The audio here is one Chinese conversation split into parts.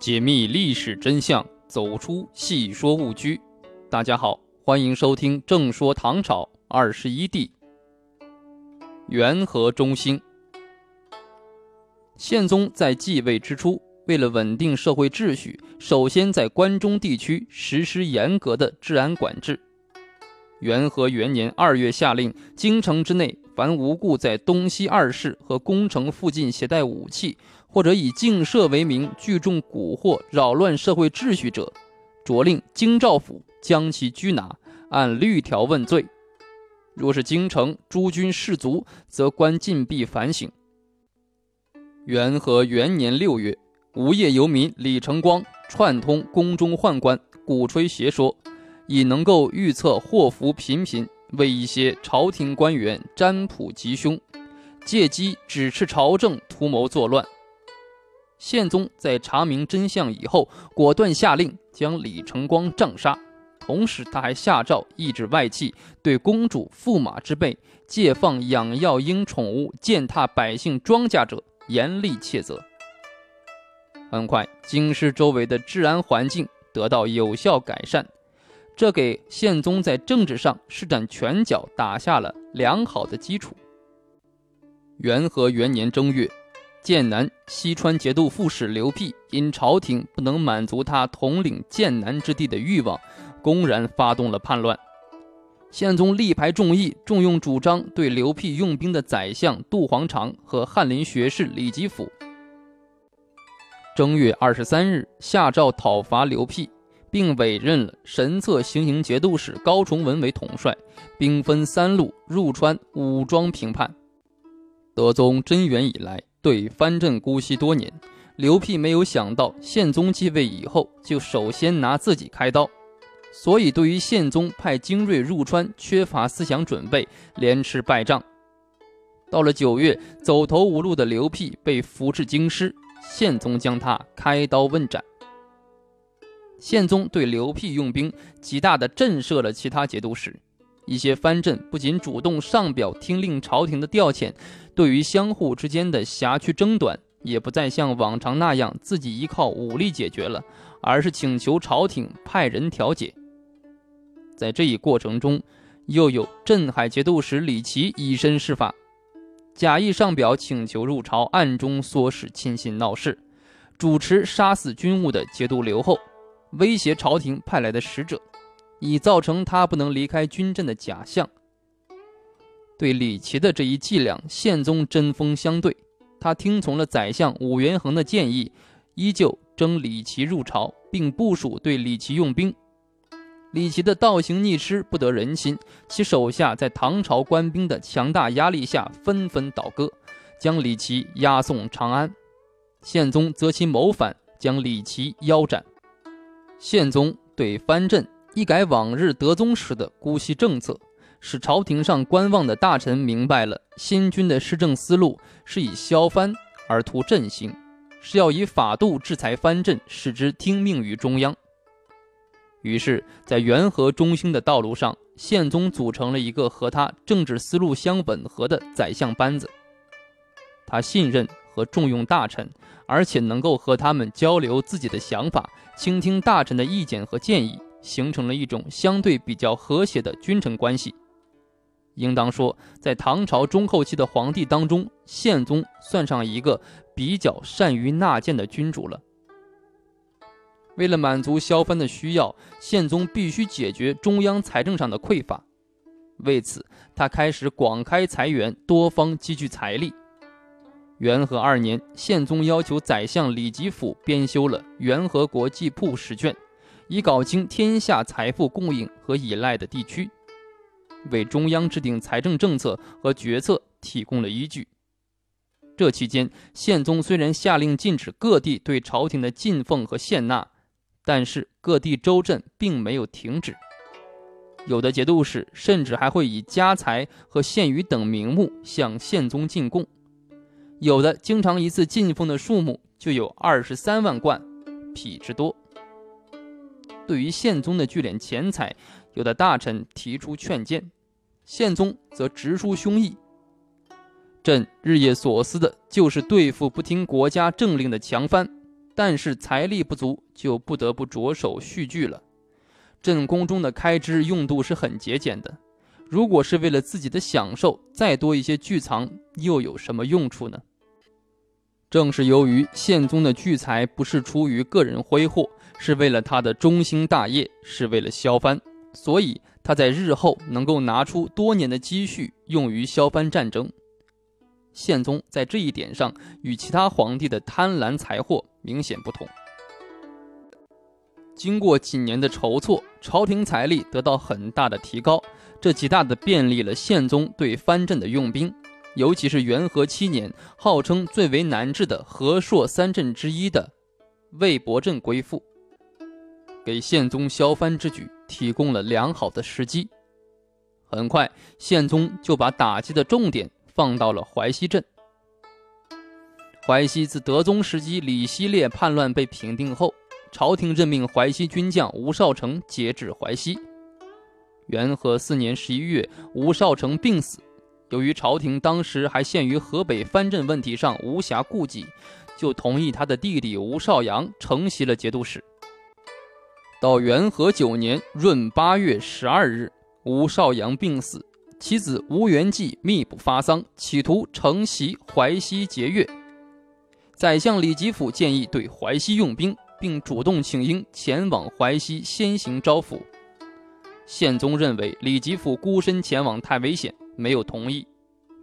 解密历史真相，走出戏说误区。大家好，欢迎收听《正说唐朝二十一帝》。元和中兴，宪宗在继位之初，为了稳定社会秩序，首先在关中地区实施严格的治安管制。元和元年二月下令，京城之内凡无故在东西二市和宫城附近携带武器。或者以净社为名聚众蛊惑、扰乱社会秩序者，着令京兆府将其拘拿，按律条问罪。若是京城诸军士卒，则关禁闭反省。元和元年六月，无业游民李成光串通宫中宦官，鼓吹邪说，以能够预测祸福频频，为一些朝廷官员占卜吉凶，借机指斥朝政，图谋作乱。宪宗在查明真相以后，果断下令将李承光杖杀，同时他还下诏抑制外戚对公主、驸马之辈借放养药婴宠物、践踏百姓庄稼者严厉切责。很快，京师周围的治安环境得到有效改善，这给宪宗在政治上施展拳脚打下了良好的基础。元和元年正月。剑南西川节度副使刘辟因朝廷不能满足他统领剑南之地的欲望，公然发动了叛乱。宪宗力排众议，重用主张对刘辟用兵的宰相杜黄长和翰林学士李吉甫。正月二十三日，下诏讨伐刘辟，并委任了神策行营节度使高崇文为统帅，兵分三路入川，武装平叛。德宗贞元以来。对藩镇姑息多年，刘辟没有想到宪宗继位以后就首先拿自己开刀，所以对于宪宗派精锐入川缺乏思想准备，连吃败仗。到了九月，走投无路的刘辟被俘至京师，宪宗将他开刀问斩。宪宗对刘辟用兵极大的震慑了其他节度使。一些藩镇不仅主动上表听令朝廷的调遣，对于相互之间的辖区争端，也不再像往常那样自己依靠武力解决了，而是请求朝廷派人调解。在这一过程中，又有镇海节度使李琦以身试法，假意上表请求入朝，暗中唆使亲信闹事，主持杀死军务的节度留后，威胁朝廷派来的使者。以造成他不能离开军阵的假象。对李琦的这一伎俩，宪宗针锋相对。他听从了宰相武元衡的建议，依旧征李琦入朝，并部署对李琦用兵。李琦的倒行逆施不得人心，其手下在唐朝官兵的强大压力下纷纷倒戈，将李琦押送长安。宪宗择其谋反，将李琦腰斩。宪宗对藩镇。一改往日德宗时的姑息政策，使朝廷上观望的大臣明白了新君的施政思路是以削藩而图振兴，是要以法度制裁藩镇，使之听命于中央。于是，在元和中兴的道路上，宪宗组成了一个和他政治思路相吻合的宰相班子。他信任和重用大臣，而且能够和他们交流自己的想法，倾听大臣的意见和建议。形成了一种相对比较和谐的君臣关系。应当说，在唐朝中后期的皇帝当中，宪宗算上一个比较善于纳谏的君主了。为了满足萧藩的需要，宪宗必须解决中央财政上的匮乏。为此，他开始广开财源，多方积聚财力。元和二年，宪宗要求宰相李吉甫编修了《元和国际铺》十卷。以搞清天下财富供应和依赖的地区，为中央制定财政政策和决策提供了依据。这期间，宪宗虽然下令禁止各地对朝廷的进奉和献纳，但是各地州镇并没有停止。有的节度使甚至还会以家财和献鱼等名目向宪宗进贡，有的经常一次进奉的数目就有二十三万贯匹之多。对于宪宗的聚敛钱财，有的大臣提出劝谏，宪宗则直抒胸臆：“朕日夜所思的就是对付不听国家政令的强藩，但是财力不足，就不得不着手续剧了。朕宫中的开支用度是很节俭的，如果是为了自己的享受，再多一些聚藏又有什么用处呢？正是由于宪宗的聚财不是出于个人挥霍，是为了他的中兴大业，是为了削藩，所以他在日后能够拿出多年的积蓄用于削藩战争。宪宗在这一点上与其他皇帝的贪婪财货明显不同。经过几年的筹措，朝廷财力得到很大的提高，这极大的便利了宪宗对藩镇的用兵，尤其是元和七年，号称最为难治的和硕三镇之一的魏博镇归附，给宪宗削藩之举提供了良好的时机。很快，宪宗就把打击的重点。放到了淮西镇。淮西自德宗时期李希烈叛乱被平定后，朝廷任命淮西军将吴少成节制淮西。元和四年十一月，吴少成病死。由于朝廷当时还陷于河北藩镇问题上无暇顾及，就同意他的弟弟吴少阳承袭了节度使。到元和九年闰八月十二日，吴少阳病死。其子吴元济密不发丧，企图承袭淮西节钺。宰相李吉甫建议对淮西用兵，并主动请缨前往淮西先行招抚。宪宗认为李吉甫孤身前往太危险，没有同意。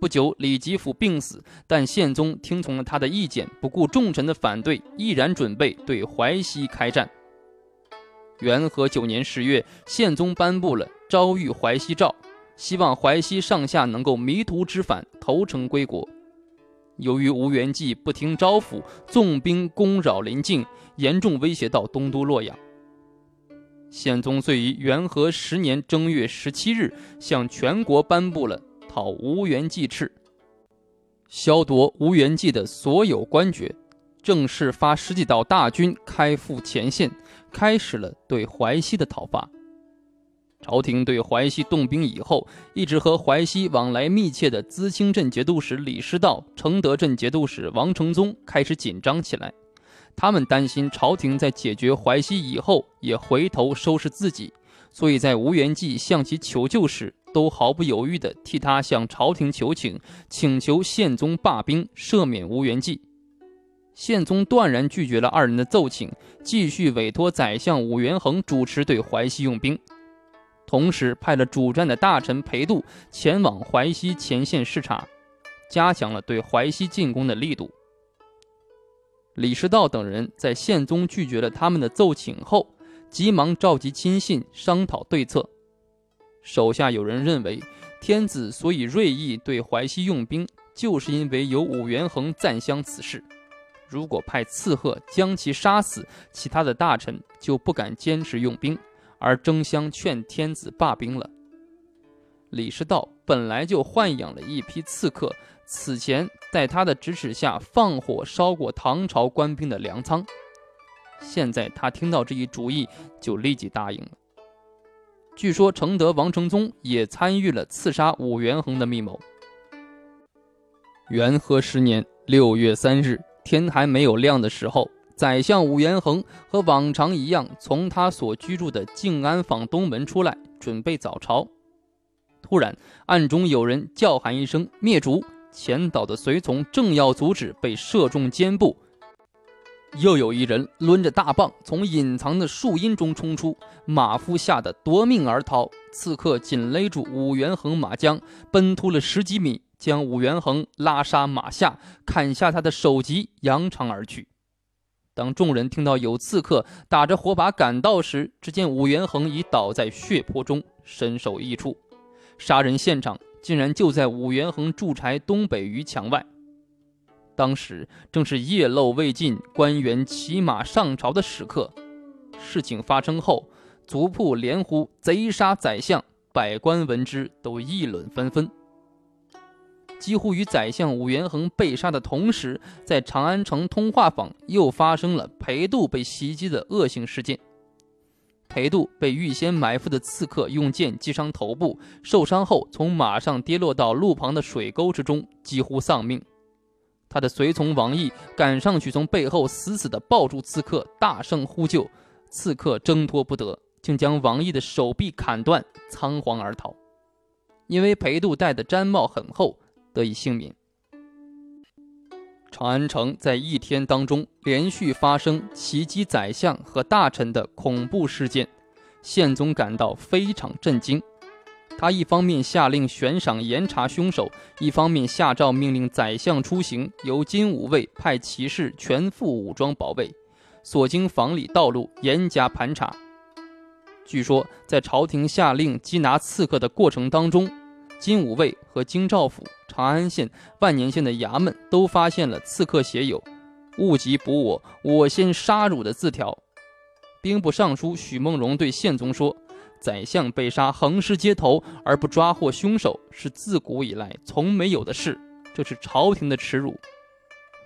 不久，李吉甫病死，但宪宗听从了他的意见，不顾重臣的反对，毅然准备对淮西开战。元和九年十月，宪宗颁布了招谕淮西诏。希望淮西上下能够迷途知返，投诚归国。由于吴元济不听招抚，纵兵攻扰临近，严重威胁到东都洛阳。宪宗遂于元和十年正月十七日，向全国颁布了讨吴元济敕，削夺吴元济的所有官爵，正式发十几道大军开赴前线，开始了对淮西的讨伐。朝廷对淮西动兵以后，一直和淮西往来密切的资清镇节度使李师道、承德镇节度使王承宗开始紧张起来。他们担心朝廷在解决淮西以后，也回头收拾自己，所以在吴元济向其求救时，都毫不犹豫地替他向朝廷求情，请求宪宗罢兵，赦免吴元济。宪宗断然拒绝了二人的奏请，继续委托宰相武元衡主持对淮西用兵。同时派了主战的大臣裴度前往淮西前线视察，加强了对淮西进攻的力度。李师道等人在宪宗拒绝了他们的奏请后，急忙召集亲信商讨对策。手下有人认为，天子所以锐意对淮西用兵，就是因为有武元衡赞襄此事。如果派刺客将其杀死，其他的大臣就不敢坚持用兵。而争相劝天子罢兵了。李师道本来就豢养了一批刺客，此前在他的指使下放火烧过唐朝官兵的粮仓，现在他听到这一主意，就立即答应了。据说承德王承宗也参与了刺杀武元衡的密谋。元和十年六月三日，天还没有亮的时候。宰相武元衡和往常一样，从他所居住的静安坊东门出来，准备早朝。突然，暗中有人叫喊一声“灭烛”，前导的随从正要阻止，被射中肩部。又有一人抡着大棒从隐藏的树荫中冲出，马夫吓得夺命而逃。刺客紧勒住武元衡马缰，奔突了十几米，将武元衡拉杀马下，砍下他的首级，扬长而去。当众人听到有刺客打着火把赶到时，只见武元衡已倒在血泊中，身首异处。杀人现场竟然就在武元衡住宅东北余墙外。当时正是夜漏未尽，官员骑马上朝的时刻。事情发生后，族仆连呼“贼杀宰相”，百官闻之都议论纷纷。几乎与宰相武元衡被杀的同时，在长安城通化坊又发生了裴度被袭击的恶性事件。裴度被预先埋伏的刺客用剑击伤头部，受伤后从马上跌落到路旁的水沟之中，几乎丧命。他的随从王毅赶上去，从背后死死地抱住刺客，大声呼救。刺客挣脱不得，竟将王毅的手臂砍断，仓皇而逃。因为裴度戴的毡帽很厚，得以幸免。长安城在一天当中连续发生袭击宰相和大臣的恐怖事件，宪宗感到非常震惊。他一方面下令悬赏严查凶手，一方面下诏命令宰相出行，由金吾卫派骑士全副武装保卫，所经房里道路严加盘查。据说，在朝廷下令缉拿刺客的过程当中，金吾卫和京兆府、长安县、万年县的衙门都发现了刺客写有“勿急捕我，我先杀汝”的字条。兵部尚书许梦荣对宪宗说。宰相被杀，横尸街头而不抓获凶手，是自古以来从没有的事，这是朝廷的耻辱。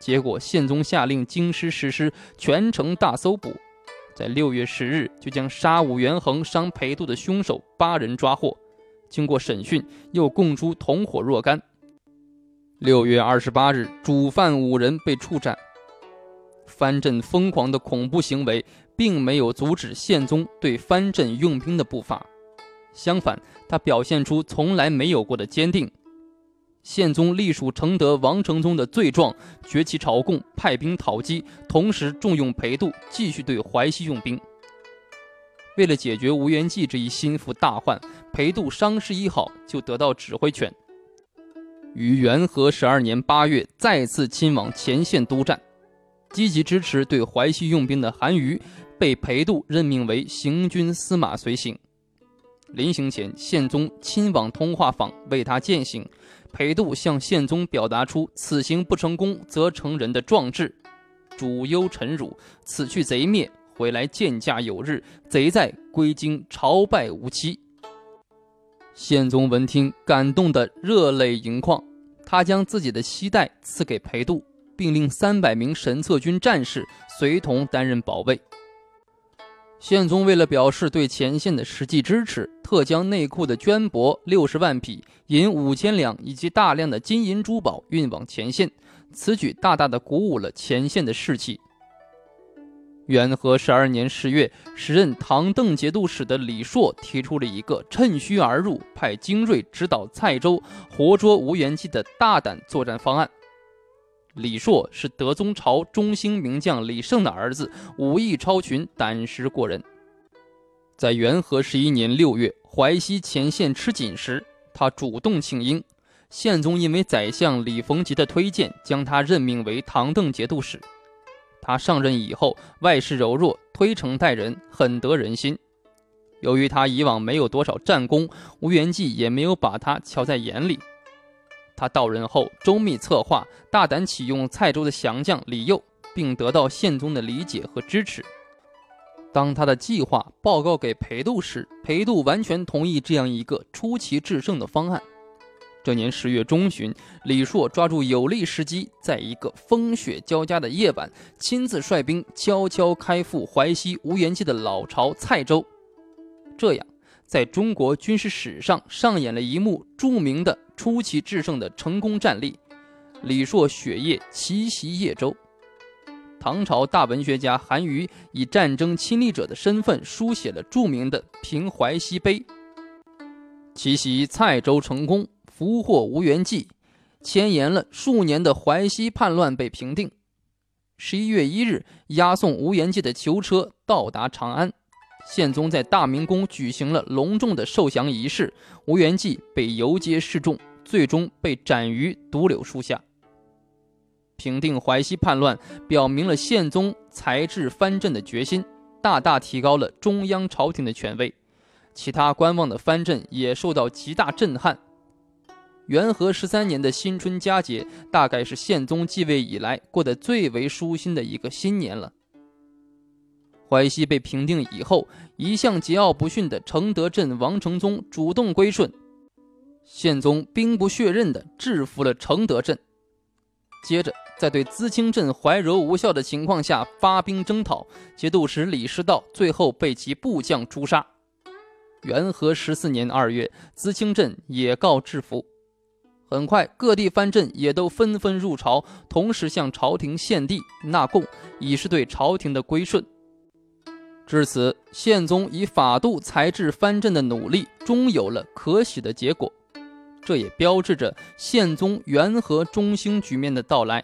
结果，宪宗下令京师实施全城大搜捕，在六月十日就将杀武元衡、伤裴度的凶手八人抓获。经过审讯，又供出同伙若干。六月二十八日，主犯五人被处斩。藩镇疯狂的恐怖行为。并没有阻止宪宗对藩镇用兵的步伐，相反，他表现出从来没有过的坚定。宪宗隶属承德王承宗的罪状，崛起朝贡，派兵讨击，同时重用裴度，继续对淮西用兵。为了解决吴元济这一心腹大患，裴度伤势一好就得到指挥权，于元和十二年八月再次亲往前线督战，积极支持对淮西用兵的韩愈。被裴度任命为行军司马随行，临行前，宪宗亲往通化坊为他饯行。裴度向宪宗表达出此行不成功则成仁的壮志。主忧臣辱，此去贼灭，回来见驾有日。贼在，归京朝拜无期。宪宗闻听，感动得热泪盈眶。他将自己的膝带赐给裴度，并令三百名神策军战士随同担任保卫。宪宗为了表示对前线的实际支持，特将内库的绢帛六十万匹、银五千两以及大量的金银珠宝运往前线。此举大大的鼓舞了前线的士气。元和十二年十月，时任唐邓节度使的李硕提出了一个趁虚而入，派精锐直捣蔡州，活捉吴元济的大胆作战方案。李硕是德宗朝中兴名将李胜的儿子，武艺超群，胆识过人。在元和十一年六月，淮西前线吃紧时，他主动请缨。宪宗因为宰相李逢吉的推荐，将他任命为唐邓节度使。他上任以后，外事柔弱，推诚待人，很得人心。由于他以往没有多少战功，吴元济也没有把他瞧在眼里。他到任后，周密策划，大胆启用蔡州的降将李佑，并得到宪宗的理解和支持。当他的计划报告给裴度时，裴度完全同意这样一个出奇制胜的方案。这年十月中旬，李硕抓住有利时机，在一个风雪交加的夜晚，亲自率兵悄悄开赴淮西吴元济的老巢蔡州。这样，在中国军事史上上演了一幕著名的。出奇制胜的成功战例，李硕雪夜奇袭叶州。唐朝大文学家韩愈以战争亲历者的身份书写了著名的《平淮西碑》。奇袭蔡州成功，俘获吴元济，牵延了数年的淮西叛乱被平定。十一月一日，押送吴元济的囚车到达长安，宪宗在大明宫举行了隆重的受降仪式，吴元济被游街示众。最终被斩于独柳树下。平定淮西叛乱，表明了宪宗裁制藩镇的决心，大大提高了中央朝廷的权威。其他观望的藩镇也受到极大震撼。元和十三年的新春佳节，大概是宪宗继位以来过得最为舒心的一个新年了。淮西被平定以后，一向桀骜不驯的承德镇王承宗主动归顺。宪宗兵不血刃地制服了承德镇，接着在对淄青镇怀柔无效的情况下发兵征讨，节度使李师道最后被其部将诛杀。元和十四年二月，淄青镇也告制服。很快，各地藩镇也都纷纷入朝，同时向朝廷献地纳贡，以示对朝廷的归顺。至此，宪宗以法度裁制藩镇的努力，终有了可喜的结果。这也标志着宪宗元和中兴局面的到来。